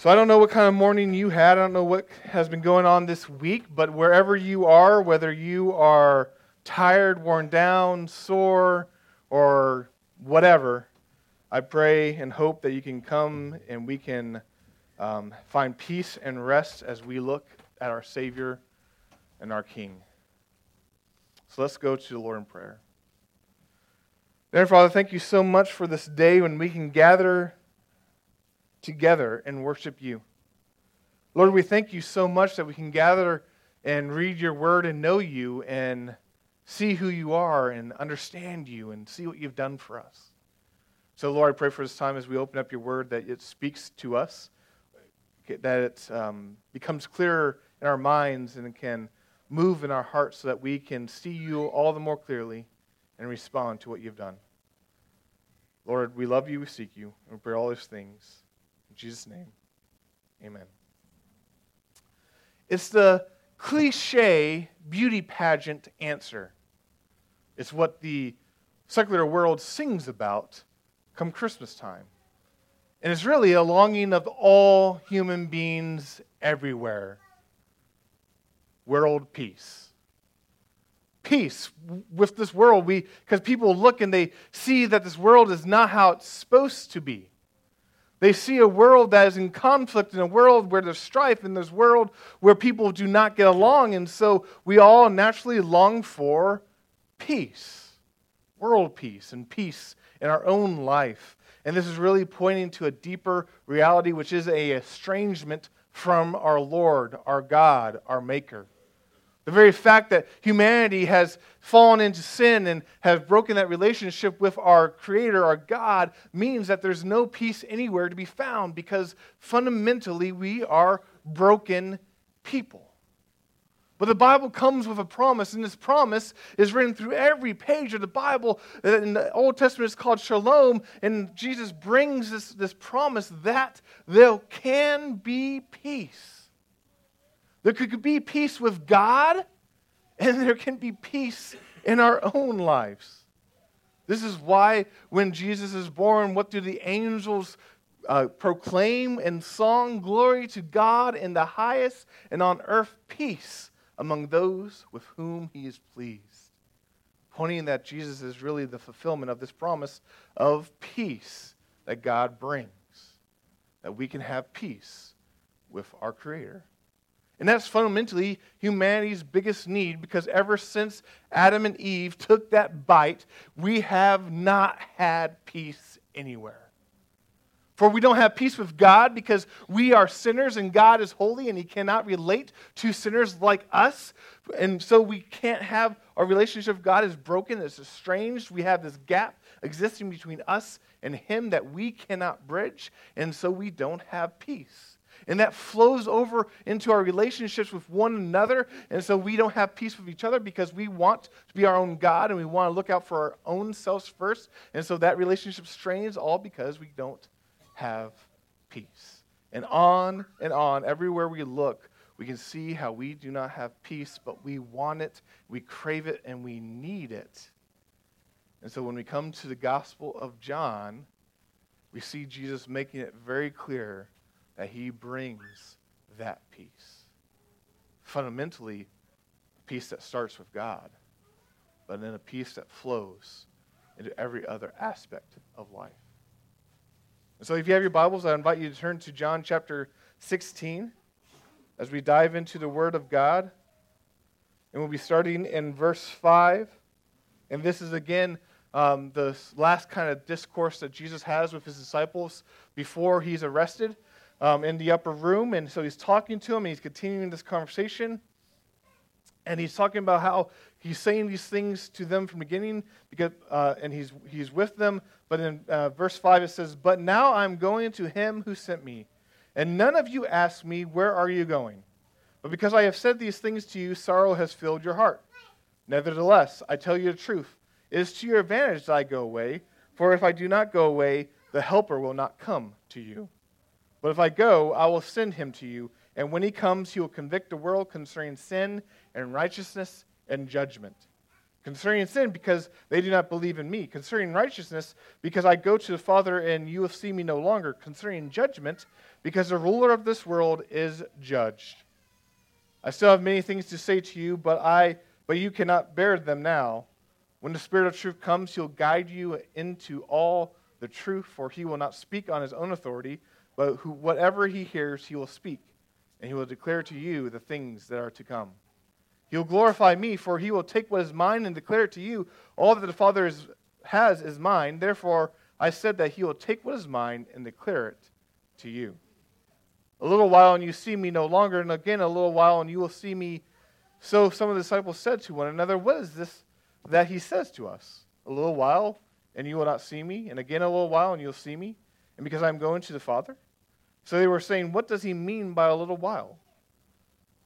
So I don't know what kind of morning you had. I don't know what has been going on this week, but wherever you are, whether you are tired, worn down, sore, or whatever, I pray and hope that you can come and we can um, find peace and rest as we look at our Savior and our King. So let's go to the Lord in prayer. Dear Father, thank you so much for this day when we can gather together and worship you. Lord, we thank you so much that we can gather and read your word and know you and see who you are and understand you and see what you've done for us. So, Lord, I pray for this time as we open up your word that it speaks to us, that it um, becomes clearer in our minds and can move in our hearts so that we can see you all the more clearly and respond to what you've done. Lord, we love you, we seek you, and we pray all these things Jesus' name, amen. It's the cliche beauty pageant answer. It's what the secular world sings about come Christmas time. And it's really a longing of all human beings everywhere world peace. Peace with this world. Because people look and they see that this world is not how it's supposed to be. They see a world that is in conflict, in a world where there's strife, in this world where people do not get along. And so we all naturally long for peace, world peace, and peace in our own life. And this is really pointing to a deeper reality, which is a estrangement from our Lord, our God, our Maker. The very fact that humanity has fallen into sin and has broken that relationship with our Creator, our God, means that there's no peace anywhere to be found because fundamentally we are broken people. But the Bible comes with a promise, and this promise is written through every page of the Bible. In the Old Testament, it's called shalom, and Jesus brings this, this promise that there can be peace. There could be peace with God, and there can be peace in our own lives. This is why when Jesus is born, what do the angels uh, proclaim in song? Glory to God in the highest, and on earth peace among those with whom he is pleased. Pointing that Jesus is really the fulfillment of this promise of peace that God brings, that we can have peace with our Creator. And that's fundamentally humanity's biggest need because ever since Adam and Eve took that bite, we have not had peace anywhere. For we don't have peace with God because we are sinners and God is holy and he cannot relate to sinners like us. And so we can't have our relationship with God is broken, it's estranged. We have this gap existing between us and him that we cannot bridge. And so we don't have peace. And that flows over into our relationships with one another. And so we don't have peace with each other because we want to be our own God and we want to look out for our own selves first. And so that relationship strains all because we don't have peace. And on and on, everywhere we look, we can see how we do not have peace, but we want it, we crave it, and we need it. And so when we come to the Gospel of John, we see Jesus making it very clear that he brings that peace. Fundamentally, peace that starts with God, but then a peace that flows into every other aspect of life. And so, if you have your Bibles, I invite you to turn to John chapter 16 as we dive into the Word of God. And we'll be starting in verse 5. And this is again um, the last kind of discourse that Jesus has with his disciples before he's arrested um, in the upper room. And so he's talking to him, and he's continuing this conversation. And he's talking about how he's saying these things to them from the beginning, because, uh, and he's, he's with them. But in uh, verse 5, it says, But now I'm going to him who sent me. And none of you ask me, Where are you going? But because I have said these things to you, sorrow has filled your heart. Nevertheless, I tell you the truth. It is to your advantage that I go away, for if I do not go away, the Helper will not come to you. But if I go, I will send him to you, and when he comes, he will convict the world concerning sin and righteousness and judgment. Concerning sin, because they do not believe in me. Concerning righteousness, because I go to the Father and you will see me no longer. Concerning judgment, because the ruler of this world is judged. I still have many things to say to you, but I but you cannot bear them now. When the Spirit of truth comes, he'll guide you into all the truth, for he will not speak on his own authority, but who, whatever he hears, he will speak, and he will declare to you the things that are to come. He will glorify me, for he will take what is mine and declare it to you. All that the Father is, has is mine. Therefore, I said that he will take what is mine and declare it to you. A little while, and you see me no longer, and again a little while, and you will see me. So some of the disciples said to one another, What is this that he says to us? A little while, and you will not see me, and again a little while, and you'll see me, and because I'm going to the Father? So they were saying, What does he mean by a little while?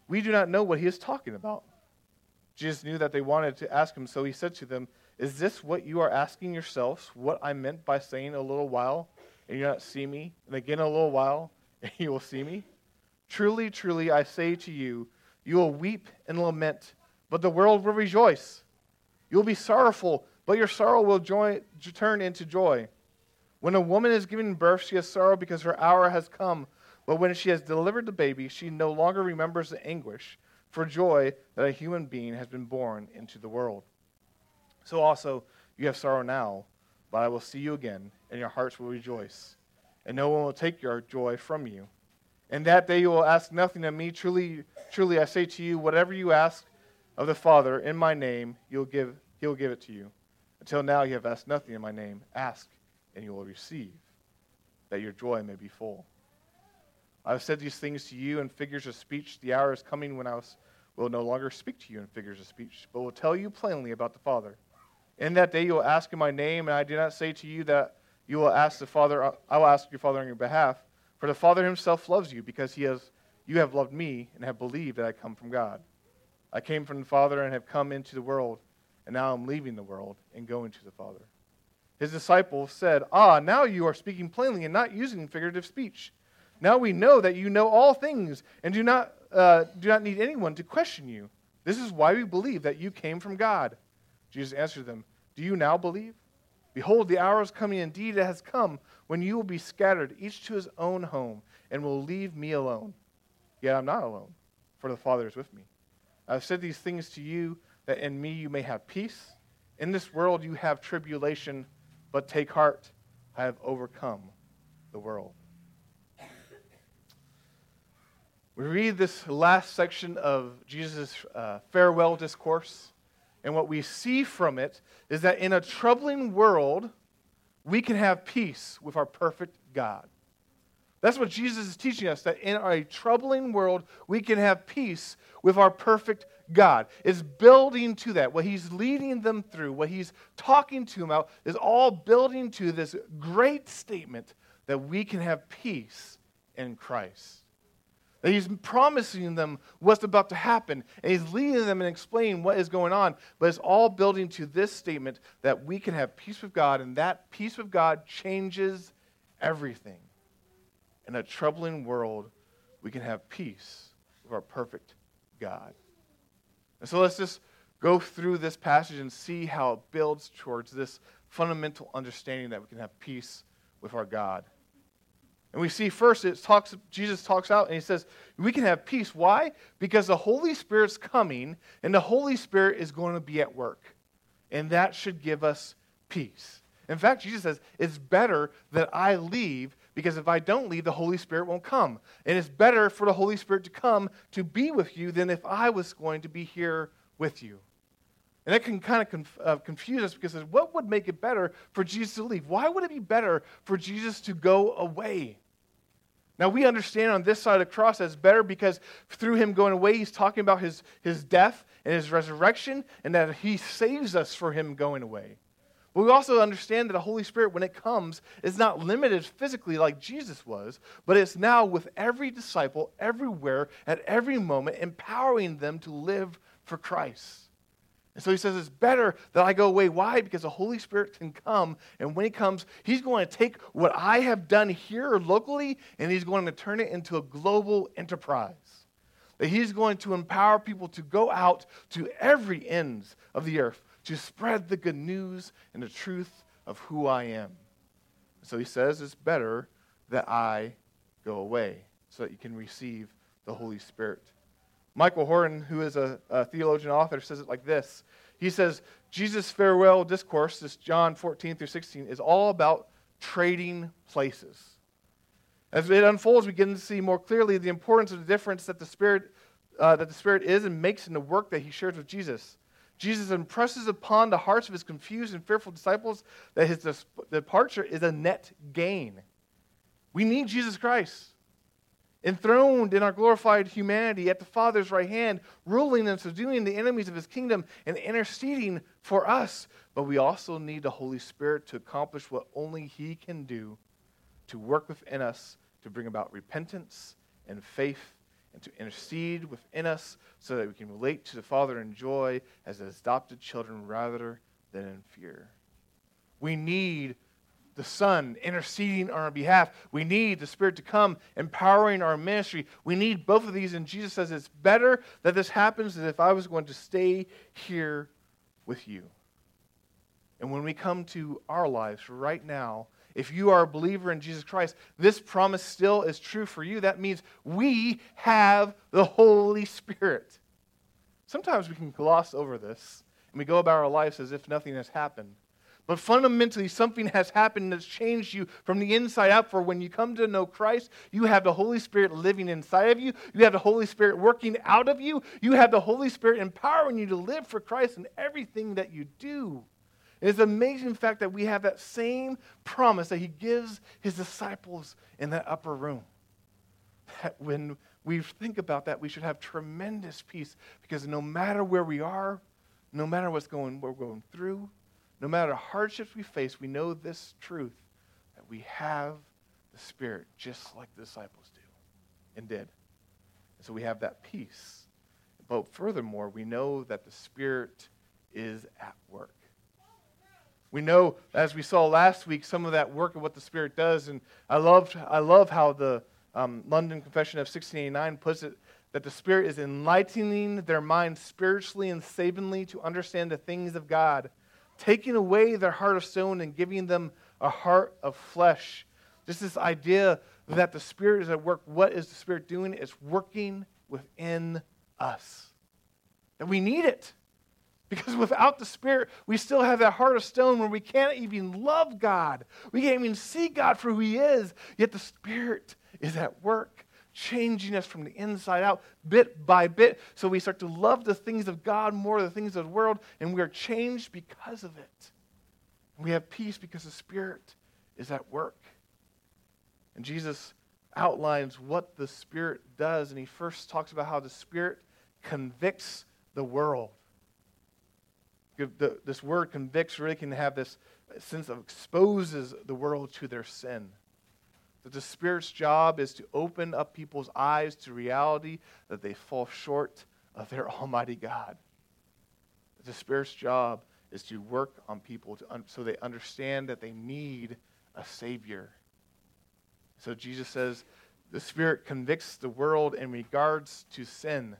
We do not know what he is talking about. Jesus knew that they wanted to ask him, so he said to them, Is this what you are asking yourselves? What I meant by saying a little while, and you not see me, and again a little while, and you will see me? Truly, truly, I say to you, you will weep and lament, but the world will rejoice. You will be sorrowful, but your sorrow will joy, turn into joy. When a woman is giving birth, she has sorrow because her hour has come. But when she has delivered the baby, she no longer remembers the anguish for joy that a human being has been born into the world. So also you have sorrow now, but I will see you again, and your hearts will rejoice, and no one will take your joy from you. And that day you will ask nothing of me. Truly, truly, I say to you, whatever you ask of the Father in my name, you'll give, he'll give it to you. Until now you have asked nothing in my name. Ask, and you will receive, that your joy may be full. I have said these things to you in figures of speech. The hour is coming when I will no longer speak to you in figures of speech, but will tell you plainly about the Father. In that day you will ask in my name, and I do not say to you that you will ask the Father, I will ask your Father on your behalf. For the Father himself loves you, because he has, you have loved me and have believed that I come from God. I came from the Father and have come into the world, and now I'm leaving the world and going to the Father. His disciples said, Ah, now you are speaking plainly and not using figurative speech. Now we know that you know all things and do not, uh, do not need anyone to question you. This is why we believe that you came from God. Jesus answered them, Do you now believe? Behold, the hour is coming, indeed it has come, when you will be scattered, each to his own home, and will leave me alone. Yet I'm not alone, for the Father is with me. I've said these things to you, that in me you may have peace. In this world you have tribulation, but take heart, I have overcome the world. We read this last section of Jesus' uh, farewell discourse, and what we see from it is that in a troubling world, we can have peace with our perfect God. That's what Jesus is teaching us that in a troubling world, we can have peace with our perfect God. It's building to that. What he's leading them through, what he's talking to them about, is all building to this great statement that we can have peace in Christ. That he's promising them what's about to happen, and he's leading them and explaining what is going on. But it's all building to this statement that we can have peace with God, and that peace with God changes everything. In a troubling world, we can have peace with our perfect God. And so let's just go through this passage and see how it builds towards this fundamental understanding that we can have peace with our God. And we see first it talks Jesus talks out and he says, we can have peace. Why? Because the Holy Spirit's coming and the Holy Spirit is going to be at work. And that should give us peace. In fact, Jesus says, it's better that I leave because if I don't leave, the Holy Spirit won't come. And it's better for the Holy Spirit to come to be with you than if I was going to be here with you. And that can kind of conf- uh, confuse us because what would make it better for Jesus to leave? Why would it be better for Jesus to go away? Now, we understand on this side of the cross that's better because through him going away, he's talking about his, his death and his resurrection, and that he saves us for him going away. But we also understand that the Holy Spirit, when it comes, is not limited physically like Jesus was, but it's now with every disciple, everywhere, at every moment, empowering them to live for Christ. And so he says, It's better that I go away. Why? Because the Holy Spirit can come, and when he comes, he's going to take what I have done here locally, and he's going to turn it into a global enterprise. That he's going to empower people to go out to every ends of the earth, to spread the good news and the truth of who I am. So he says it's better that I go away so that you can receive the Holy Spirit. Michael Horton, who is a, a theologian author, says it like this. He says, Jesus' farewell discourse, this John 14 through 16, is all about trading places. As it unfolds, we begin to see more clearly the importance of the difference that the Spirit, uh, that the Spirit is and makes in the work that he shares with Jesus. Jesus impresses upon the hearts of his confused and fearful disciples that his departure is a net gain. We need Jesus Christ enthroned in our glorified humanity at the Father's right hand, ruling and subduing the enemies of his kingdom and interceding for us. But we also need the Holy Spirit to accomplish what only he can do to work within us to bring about repentance and faith and to intercede within us so that we can relate to the Father in joy as adopted children rather than in fear. We need the Son interceding on our behalf. We need the Spirit to come empowering our ministry. We need both of these, and Jesus says it's better that this happens than if I was going to stay here with you. And when we come to our lives right now, if you are a believer in Jesus Christ, this promise still is true for you. That means we have the Holy Spirit. Sometimes we can gloss over this and we go about our lives as if nothing has happened. But fundamentally, something has happened that's changed you from the inside out. For when you come to know Christ, you have the Holy Spirit living inside of you. You have the Holy Spirit working out of you. You have the Holy Spirit empowering you to live for Christ in everything that you do. It's an amazing fact that we have that same promise that He gives His disciples in that upper room. That when we think about that, we should have tremendous peace because no matter where we are, no matter what's going, we're going through, no matter hardships we face, we know this truth that we have the Spirit just like the disciples do and did. And so we have that peace. But furthermore, we know that the Spirit is at work. We know, as we saw last week, some of that work of what the Spirit does. And I, loved, I love how the um, London Confession of 1689 puts it that the Spirit is enlightening their minds spiritually and savingly to understand the things of God taking away their heart of stone and giving them a heart of flesh. Just this idea that the Spirit is at work. What is the Spirit doing? It's working within us. That we need it. Because without the Spirit, we still have that heart of stone where we can't even love God. We can't even see God for who He is. Yet the Spirit is at work changing us from the inside out bit by bit. So we start to love the things of God more than the things of the world, and we are changed because of it. We have peace because the Spirit is at work. And Jesus outlines what the Spirit does, and he first talks about how the Spirit convicts the world. This word convicts really can have this sense of exposes the world to their sin. That the Spirit's job is to open up people's eyes to reality that they fall short of their Almighty God. That the Spirit's job is to work on people to un- so they understand that they need a Savior. So Jesus says, the Spirit convicts the world in regards to sin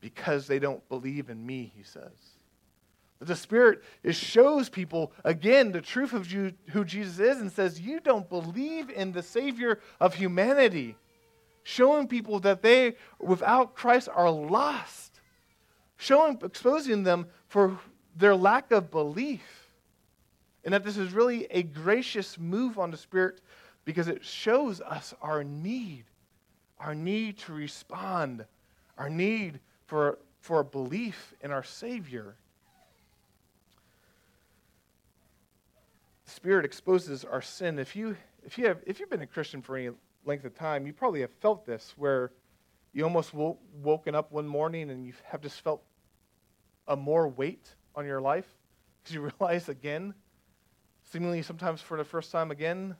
because they don't believe in me, he says. The Spirit is, shows people, again, the truth of who Jesus is and says, You don't believe in the Savior of humanity. Showing people that they, without Christ, are lost. Showing, exposing them for their lack of belief. And that this is really a gracious move on the Spirit because it shows us our need, our need to respond, our need for, for a belief in our Savior. Spirit exposes our sin. If, you, if, you have, if you've been a Christian for any length of time, you probably have felt this where you almost woke, woken up one morning and you have just felt a more weight on your life because you realize again, seemingly sometimes for the first time again,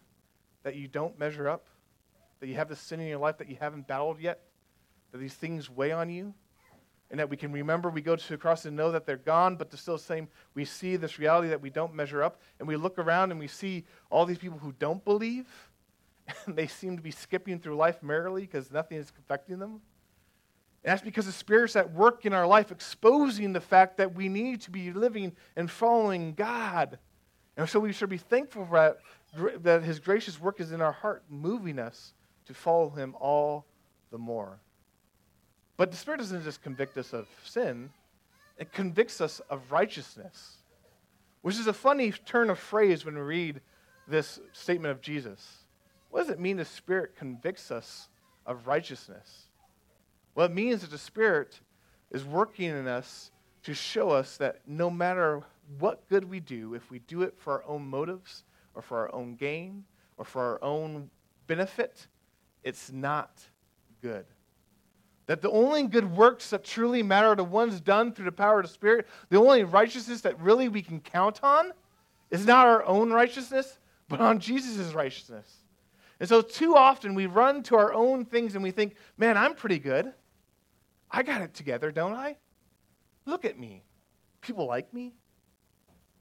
that you don't measure up, that you have this sin in your life that you haven't battled yet, that these things weigh on you and that we can remember we go to the cross and know that they're gone, but they're still the same. We see this reality that we don't measure up, and we look around and we see all these people who don't believe, and they seem to be skipping through life merrily because nothing is affecting them. And that's because the Spirit's at work in our life, exposing the fact that we need to be living and following God. And so we should be thankful for that, that His gracious work is in our heart, moving us to follow Him all the more. But the Spirit doesn't just convict us of sin, it convicts us of righteousness, which is a funny turn of phrase when we read this statement of Jesus. What does it mean the Spirit convicts us of righteousness? Well, it means that the Spirit is working in us to show us that no matter what good we do, if we do it for our own motives or for our own gain or for our own benefit, it's not good. That the only good works that truly matter are the ones done through the power of the Spirit. The only righteousness that really we can count on is not our own righteousness, but on Jesus' righteousness. And so, too often, we run to our own things and we think, man, I'm pretty good. I got it together, don't I? Look at me. People like me.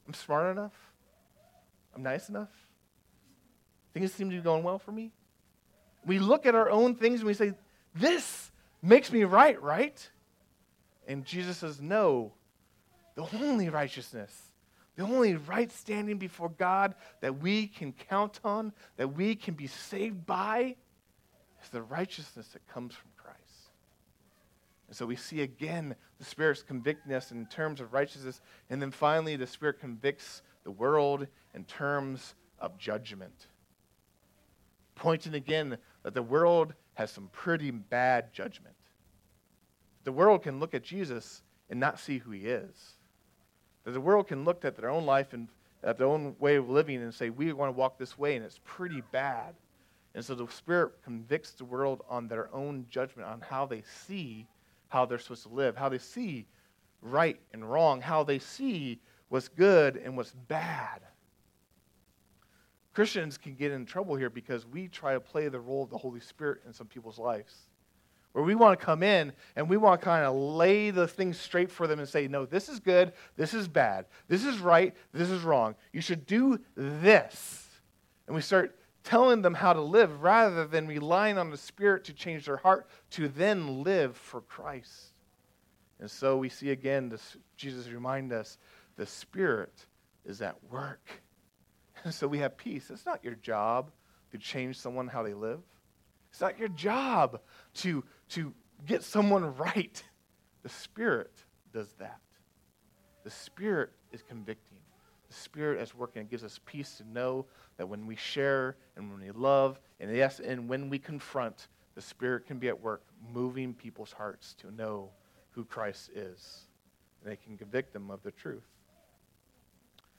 I'm smart enough. I'm nice enough. Things seem to be going well for me. We look at our own things and we say, This makes me right, right? And Jesus says, No. The only righteousness the only right standing before God that we can count on, that we can be saved by, is the righteousness that comes from Christ. And so we see again the Spirit's convicting us in terms of righteousness, and then finally the Spirit convicts the world in terms of judgment. Pointing again that the world has some pretty bad judgment. The world can look at Jesus and not see who he is. That the world can look at their own life and at their own way of living and say, we want to walk this way, and it's pretty bad. And so the Spirit convicts the world on their own judgment, on how they see how they're supposed to live, how they see right and wrong, how they see what's good and what's bad. Christians can get in trouble here because we try to play the role of the Holy Spirit in some people's lives where we want to come in and we want to kind of lay the things straight for them and say, no, this is good, this is bad, this is right, this is wrong. You should do this. And we start telling them how to live rather than relying on the Spirit to change their heart to then live for Christ. And so we see again, this, Jesus remind us the Spirit is at work. And so we have peace. It's not your job to change someone how they live. It's not your job to to get someone right. The Spirit does that. The Spirit is convicting. The Spirit is working. It gives us peace to know that when we share and when we love, and yes, and when we confront, the Spirit can be at work moving people's hearts to know who Christ is. And they can convict them of the truth.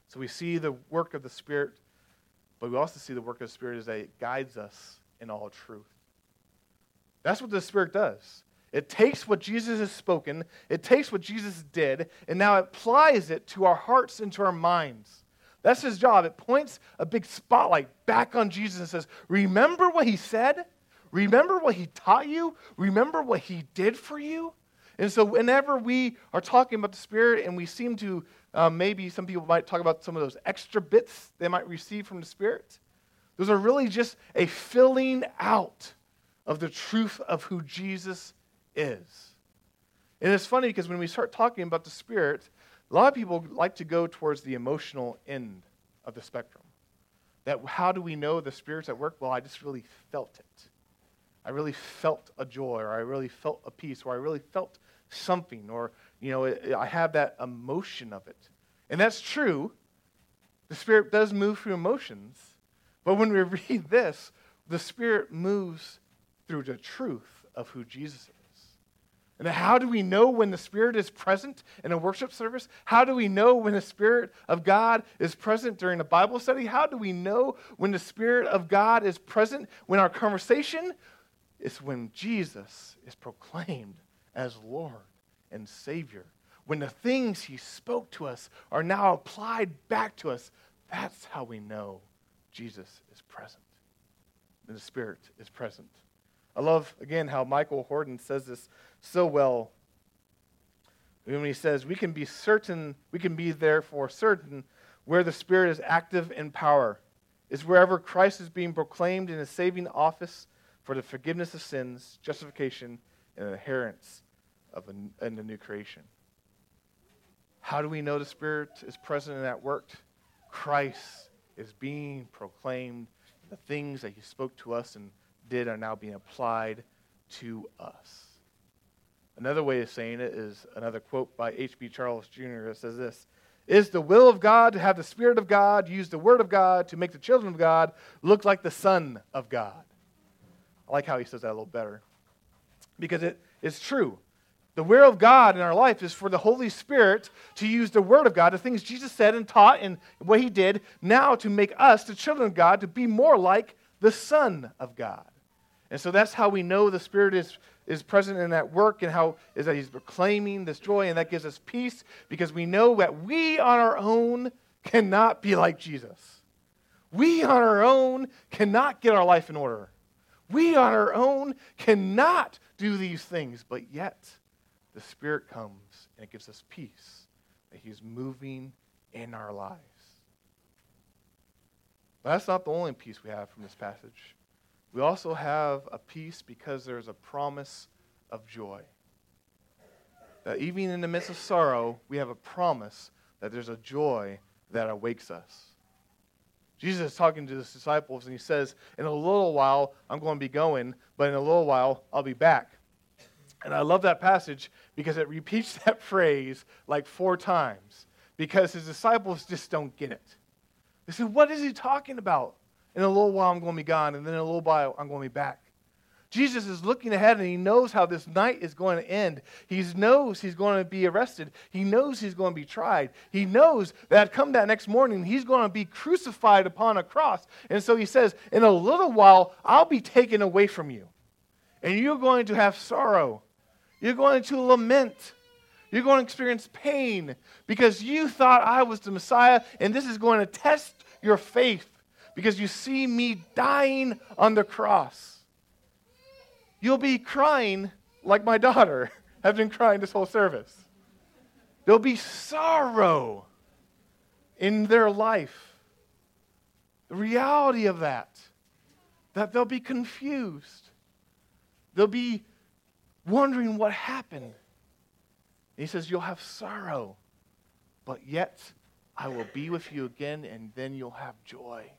So we see the work of the Spirit, but we also see the work of the Spirit as that it guides us in all truth. That's what the Spirit does. It takes what Jesus has spoken, it takes what Jesus did, and now applies it to our hearts and to our minds. That's his job. It points a big spotlight back on Jesus and says, Remember what he said? Remember what he taught you? Remember what he did for you? And so, whenever we are talking about the Spirit and we seem to, um, maybe some people might talk about some of those extra bits they might receive from the Spirit, those are really just a filling out of the truth of who Jesus is. And it's funny because when we start talking about the Spirit, a lot of people like to go towards the emotional end of the spectrum. That how do we know the Spirit's at work? Well, I just really felt it. I really felt a joy, or I really felt a peace, or I really felt something, or, you know, I have that emotion of it. And that's true. The Spirit does move through emotions. But when we read this, the Spirit moves through the truth of who Jesus is. And how do we know when the Spirit is present in a worship service? How do we know when the Spirit of God is present during a Bible study? How do we know when the Spirit of God is present when our conversation? is when Jesus is proclaimed as Lord and Savior. When the things He spoke to us are now applied back to us, that's how we know Jesus is present. And the Spirit is present. I love, again, how Michael Horton says this so well. When he says, We can be certain, we can be therefore certain where the Spirit is active in power, is wherever Christ is being proclaimed in his saving office for the forgiveness of sins, justification, and adherence of a, in the new creation. How do we know the Spirit is present and that work? Christ is being proclaimed. The things that He spoke to us and did are now being applied to us. Another way of saying it is another quote by H.B. Charles Jr. that says this Is the will of God to have the Spirit of God use the Word of God to make the children of God look like the Son of God? I like how he says that a little better. Because it is true. The will of God in our life is for the Holy Spirit to use the Word of God, the things Jesus said and taught and what He did, now to make us, the children of God, to be more like the Son of God. And so that's how we know the Spirit is, is present in that work and how is that He's proclaiming this joy, and that gives us peace because we know that we on our own cannot be like Jesus. We on our own cannot get our life in order. We on our own cannot do these things, but yet the Spirit comes and it gives us peace that He's moving in our lives. But that's not the only peace we have from this passage. We also have a peace because there's a promise of joy. That even in the midst of sorrow, we have a promise that there's a joy that awakes us. Jesus is talking to his disciples, and he says, In a little while, I'm going to be going, but in a little while, I'll be back. And I love that passage because it repeats that phrase like four times because his disciples just don't get it. They say, What is he talking about? In a little while, I'm going to be gone, and then in a little while, I'm going to be back. Jesus is looking ahead and he knows how this night is going to end. He knows he's going to be arrested. He knows he's going to be tried. He knows that come that next morning, he's going to be crucified upon a cross. And so he says, In a little while, I'll be taken away from you. And you're going to have sorrow. You're going to lament. You're going to experience pain because you thought I was the Messiah, and this is going to test your faith because you see me dying on the cross. You'll be crying like my daughter has been crying this whole service. There'll be sorrow in their life. The reality of that, that they'll be confused. They'll be wondering what happened. And he says, You'll have sorrow, but yet I will be with you again, and then you'll have joy.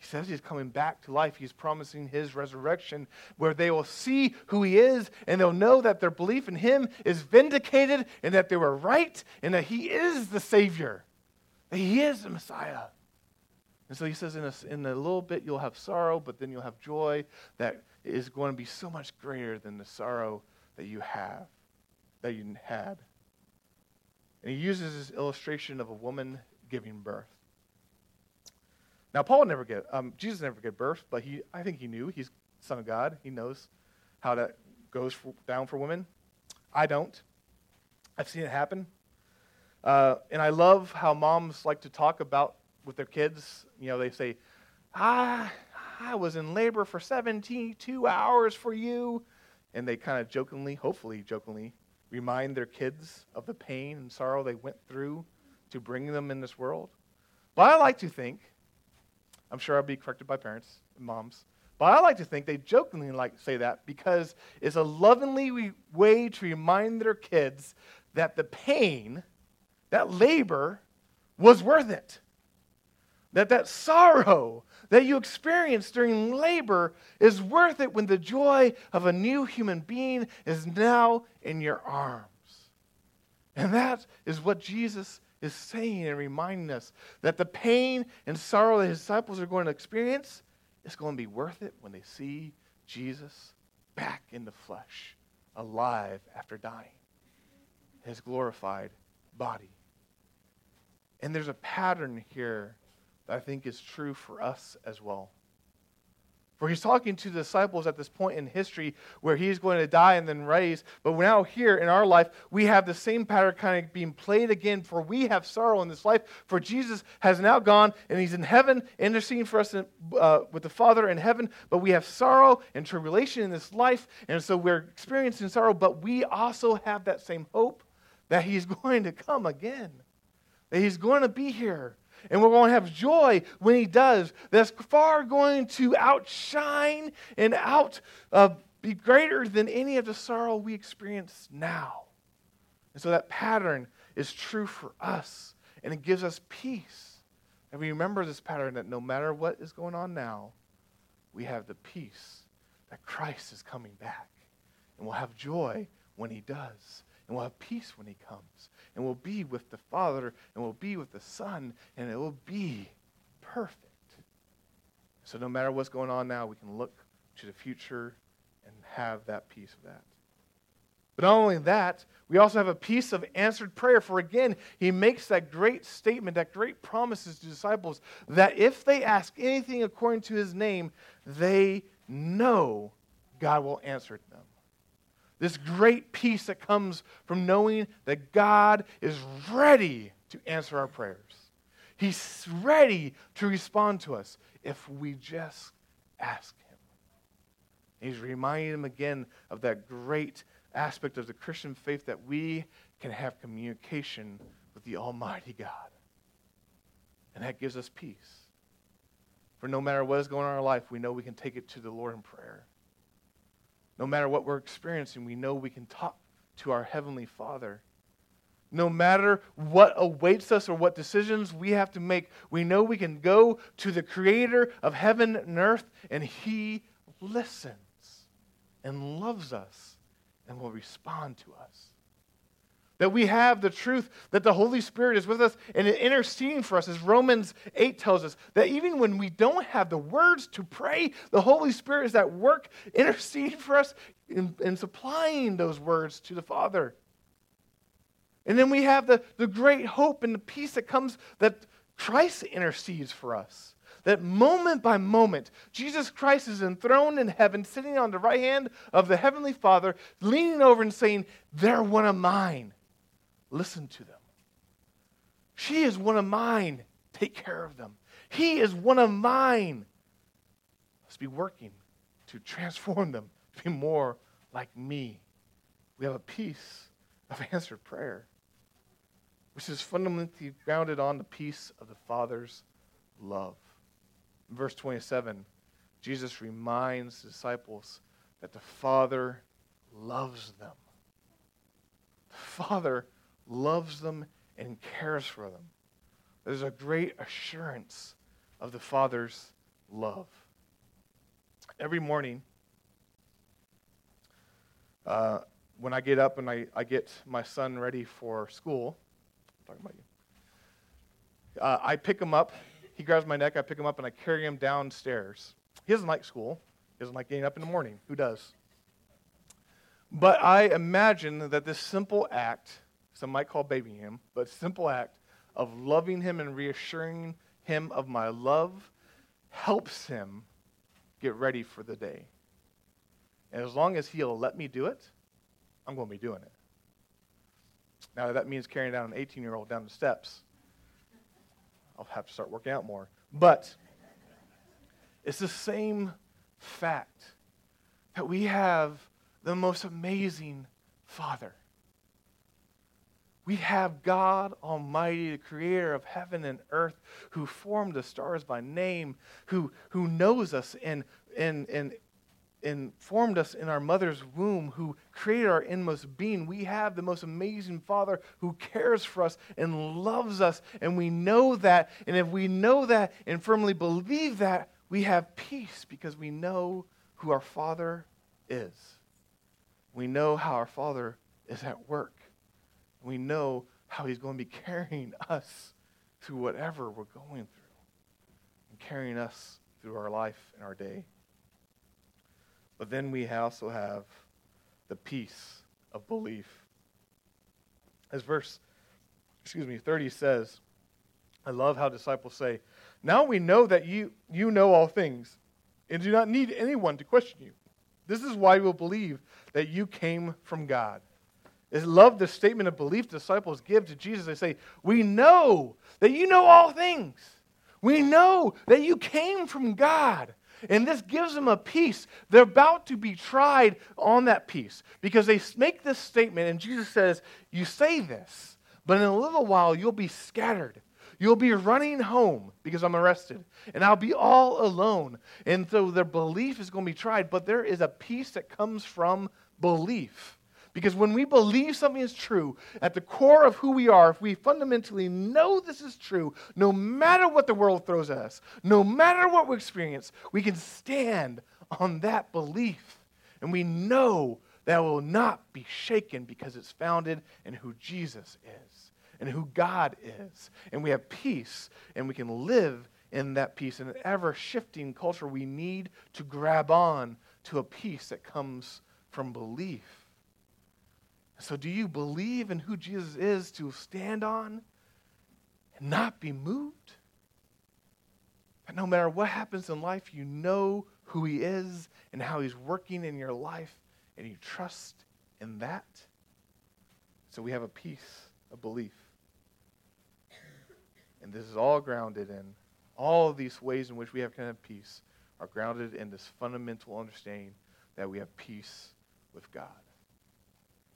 He says he's coming back to life. He's promising his resurrection where they will see who he is and they'll know that their belief in him is vindicated and that they were right and that he is the Savior, that he is the Messiah. And so he says, in a, in a little bit you'll have sorrow, but then you'll have joy that is going to be so much greater than the sorrow that you have, that you had. And he uses this illustration of a woman giving birth. Now, Paul never get, um, Jesus never get birth, but he, I think he knew. He's Son of God. He knows how that goes for, down for women. I don't. I've seen it happen. Uh, and I love how moms like to talk about with their kids. You know, they say, I, I was in labor for 72 hours for you. And they kind of jokingly, hopefully jokingly, remind their kids of the pain and sorrow they went through to bring them in this world. But I like to think I'm sure I'll be corrected by parents and moms. But I like to think they jokingly like say that because it's a lovingly way to remind their kids that the pain, that labor, was worth it. That that sorrow that you experience during labor is worth it when the joy of a new human being is now in your arms. And that is what Jesus is saying and reminding us that the pain and sorrow that his disciples are going to experience is going to be worth it when they see Jesus back in the flesh, alive after dying, his glorified body. And there's a pattern here that I think is true for us as well. For he's talking to the disciples at this point in history where he's going to die and then raise. But now, here in our life, we have the same pattern kind of being played again. For we have sorrow in this life. For Jesus has now gone and he's in heaven, interceding for us in, uh, with the Father in heaven. But we have sorrow and tribulation in this life. And so we're experiencing sorrow. But we also have that same hope that he's going to come again, that he's going to be here and we're going to have joy when he does. That's far going to outshine and out uh, be greater than any of the sorrow we experience now. And so that pattern is true for us, and it gives us peace. And we remember this pattern that no matter what is going on now, we have the peace that Christ is coming back. And we'll have joy when he does. And we'll have peace when he comes. And we'll be with the Father, and we'll be with the Son, and it will be perfect. So no matter what's going on now, we can look to the future and have that peace of that. But not only that, we also have a peace of answered prayer. For again, he makes that great statement, that great promises to disciples that if they ask anything according to his name, they know God will answer them. This great peace that comes from knowing that God is ready to answer our prayers. He's ready to respond to us if we just ask Him. He's reminding them again of that great aspect of the Christian faith that we can have communication with the Almighty God. And that gives us peace. For no matter what is going on in our life, we know we can take it to the Lord in prayer. No matter what we're experiencing, we know we can talk to our Heavenly Father. No matter what awaits us or what decisions we have to make, we know we can go to the Creator of heaven and earth, and He listens and loves us and will respond to us. That we have the truth that the Holy Spirit is with us and interceding for us, as Romans 8 tells us, that even when we don't have the words to pray, the Holy Spirit is at work interceding for us and, supplying those words to the Father. And then we have the, the great hope and the peace that comes that Christ intercedes for us. That moment by moment, Jesus Christ is enthroned in heaven, sitting on the right hand of the Heavenly Father, leaning over and saying, They're one of mine. Listen to them. She is one of mine. Take care of them. He is one of mine. Let's be working to transform them to be more like me. We have a peace of answered prayer, which is fundamentally grounded on the peace of the Father's love. In verse 27, Jesus reminds the disciples that the Father loves them. The Father loves them and cares for them. There's a great assurance of the Father's love. Every morning, uh, when I get up and I, I get my son ready for school, I'm talking about you, uh, I pick him up he grabs my neck, I pick him up, and I carry him downstairs. He doesn't like school. He doesn't like getting up in the morning. Who does? But I imagine that this simple act, some might call babying him, but simple act of loving him and reassuring him of my love helps him get ready for the day. And as long as he'll let me do it, I'm going to be doing it. Now, that means carrying down an 18 year old down the steps I'll have to start working out more. But it's the same fact that we have the most amazing Father. We have God Almighty, the creator of heaven and earth, who formed the stars by name, who, who knows us and, and, and and formed us in our mother's womb, who created our inmost being. We have the most amazing Father who cares for us and loves us, and we know that. And if we know that and firmly believe that, we have peace because we know who our Father is. We know how our Father is at work. We know how He's going to be carrying us through whatever we're going through and carrying us through our life and our day. But then we also have the peace of belief. As verse, excuse me, 30 says, I love how disciples say, Now we know that you, you know all things and do not need anyone to question you. This is why we'll believe that you came from God. I love the statement of belief disciples give to Jesus. They say, We know that you know all things. We know that you came from God. And this gives them a peace. They're about to be tried on that peace because they make this statement, and Jesus says, You say this, but in a little while you'll be scattered. You'll be running home because I'm arrested, and I'll be all alone. And so their belief is going to be tried, but there is a peace that comes from belief. Because when we believe something is true, at the core of who we are, if we fundamentally know this is true, no matter what the world throws at us, no matter what we experience, we can stand on that belief. And we know that will not be shaken because it's founded in who Jesus is and who God is. And we have peace, and we can live in that peace. In an ever shifting culture, we need to grab on to a peace that comes from belief. So, do you believe in who Jesus is to stand on and not be moved? And no matter what happens in life, you know who He is and how He's working in your life, and you trust in that. So, we have a peace of belief. And this is all grounded in all of these ways in which we have kind of peace are grounded in this fundamental understanding that we have peace with God.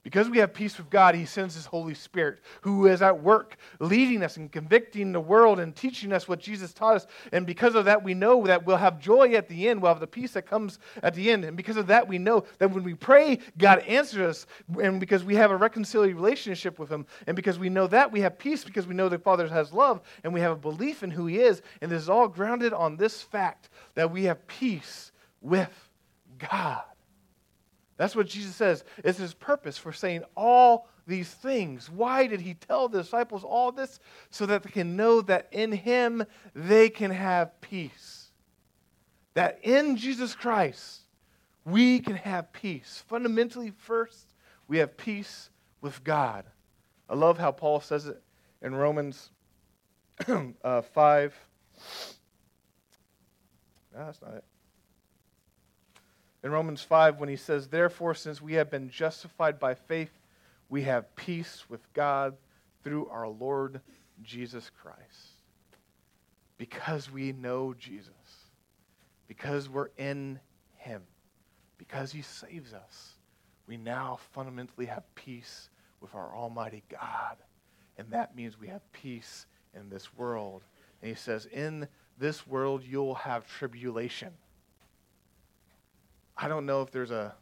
Because we have peace with God, He sends His Holy Spirit, who is at work leading us and convicting the world and teaching us what Jesus taught us. And because of that, we know that we'll have joy at the end. We'll have the peace that comes at the end. And because of that, we know that when we pray, God answers us. And because we have a reconciliation relationship with Him. And because we know that, we have peace because we know the Father has love and we have a belief in who He is. And this is all grounded on this fact that we have peace with God. That's what Jesus says is his purpose for saying all these things. Why did he tell the disciples all this? So that they can know that in him they can have peace. That in Jesus Christ we can have peace. Fundamentally, first, we have peace with God. I love how Paul says it in Romans uh, 5. No, that's not it in Romans 5 when he says, Therefore, since we have been justified by faith, we have peace with God through our Lord Jesus Christ. Because we know Jesus, because we're in him, because he saves us, we now fundamentally have peace with our Almighty God. And that means we have peace in this world. And he says, In this world you'll have tribulation. I don't know if there's a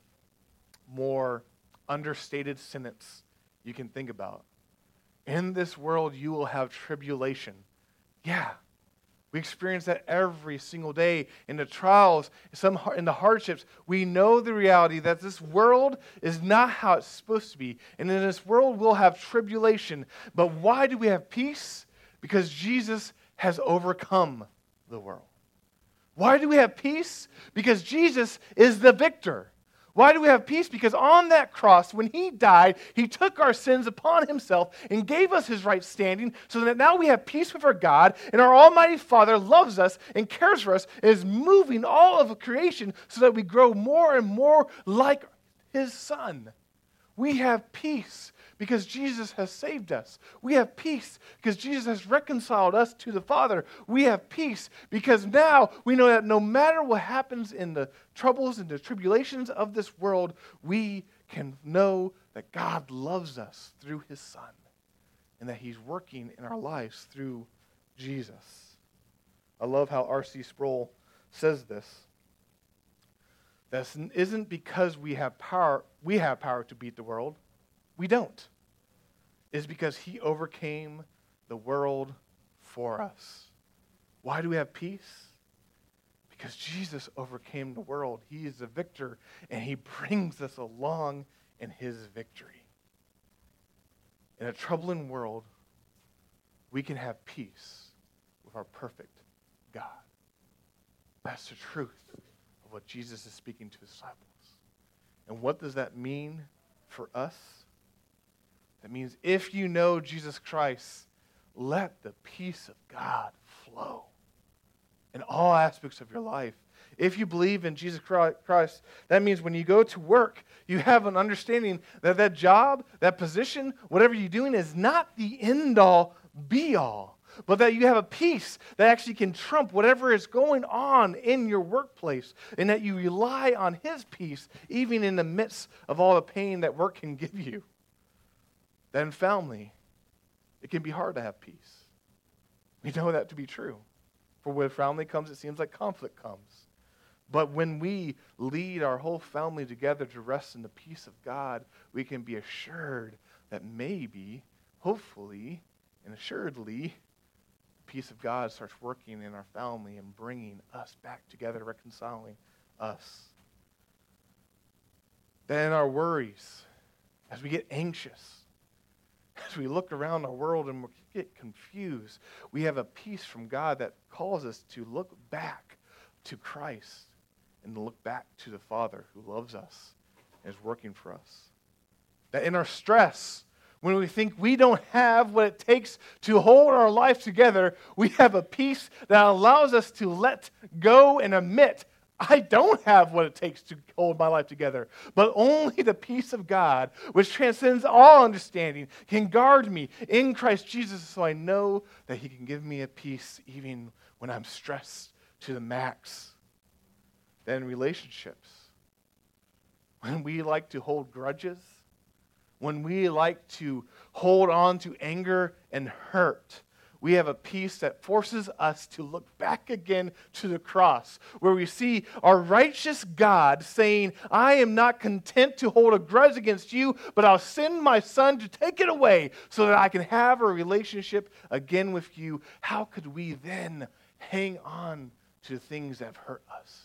more understated sentence you can think about. In this world, you will have tribulation. Yeah, we experience that every single day in the trials, some in the hardships. We know the reality that this world is not how it's supposed to be. And in this world, we'll have tribulation. But why do we have peace? Because Jesus has overcome the world. Why do we have peace? Because Jesus is the victor. Why do we have peace? Because on that cross, when he died, he took our sins upon himself and gave us his right standing so that now we have peace with our God and our Almighty Father loves us and cares for us and is moving all of creation so that we grow more and more like his Son. We have peace because Jesus has saved us. We have peace because Jesus has reconciled us to the Father. We have peace because now we know that no matter what happens in the troubles and the tribulations of this world, we can know that God loves us through his Son and that he's working in our lives through Jesus. I love how R.C. Sproul says this. This isn't because we have power, we have power to beat the world. We don't is because he overcame the world for us. Why do we have peace? Because Jesus overcame the world. He is the victor, and he brings us along in his victory. In a troubling world, we can have peace with our perfect God. That's the truth of what Jesus is speaking to his disciples. And what does that mean for us? That means if you know Jesus Christ, let the peace of God flow in all aspects of your life. If you believe in Jesus Christ, that means when you go to work, you have an understanding that that job, that position, whatever you're doing is not the end all, be all, but that you have a peace that actually can trump whatever is going on in your workplace, and that you rely on His peace even in the midst of all the pain that work can give you that in family, it can be hard to have peace. We know that to be true. For when family comes, it seems like conflict comes. But when we lead our whole family together to rest in the peace of God, we can be assured that maybe, hopefully, and assuredly, the peace of God starts working in our family and bringing us back together, reconciling us. Then our worries, as we get anxious, as we look around our world and we get confused, we have a peace from God that calls us to look back to Christ and look back to the Father who loves us and is working for us. That in our stress, when we think we don't have what it takes to hold our life together, we have a peace that allows us to let go and admit I don't have what it takes to hold my life together, but only the peace of God, which transcends all understanding, can guard me in Christ Jesus so I know that He can give me a peace even when I'm stressed to the max. Then relationships. When we like to hold grudges, when we like to hold on to anger and hurt, we have a peace that forces us to look back again to the cross, where we see our righteous God saying, I am not content to hold a grudge against you, but I'll send my son to take it away so that I can have a relationship again with you. How could we then hang on to things that have hurt us?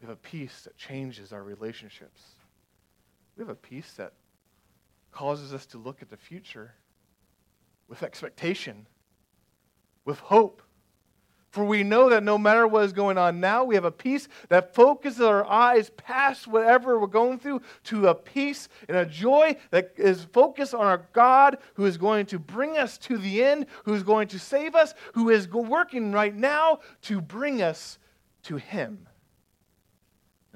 We have a peace that changes our relationships. We have a peace that causes us to look at the future with expectation with hope. For we know that no matter what is going on now, we have a peace that focuses our eyes past whatever we're going through to a peace and a joy that is focused on our God who is going to bring us to the end, who is going to save us, who is working right now to bring us to Him.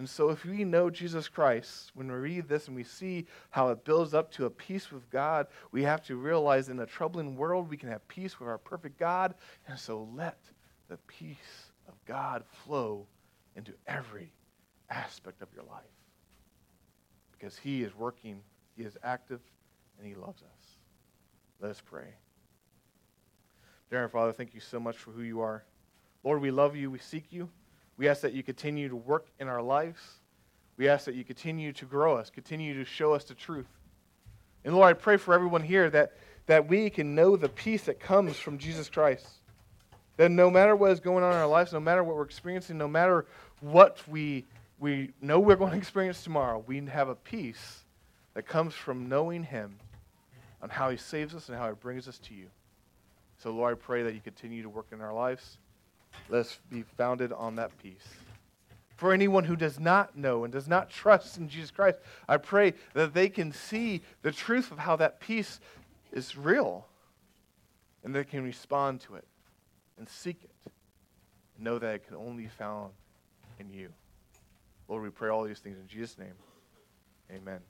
And so, if we know Jesus Christ, when we read this and we see how it builds up to a peace with God, we have to realize in a troubling world we can have peace with our perfect God. And so, let the peace of God flow into every aspect of your life. Because He is working, He is active, and He loves us. Let us pray. Dear Father, thank you so much for who you are. Lord, we love you, we seek you. We ask that you continue to work in our lives. We ask that you continue to grow us, continue to show us the truth. And Lord, I pray for everyone here that, that we can know the peace that comes from Jesus Christ. That no matter what is going on in our lives, no matter what we're experiencing, no matter what we, we know we're going to experience tomorrow, we have a peace that comes from knowing Him on how He saves us and how He brings us to you. So, Lord, I pray that you continue to work in our lives. Let us be founded on that peace. For anyone who does not know and does not trust in Jesus Christ, I pray that they can see the truth of how that peace is real and they can respond to it and seek it and know that it can only be found in you. Lord, we pray all these things in Jesus' name. Amen.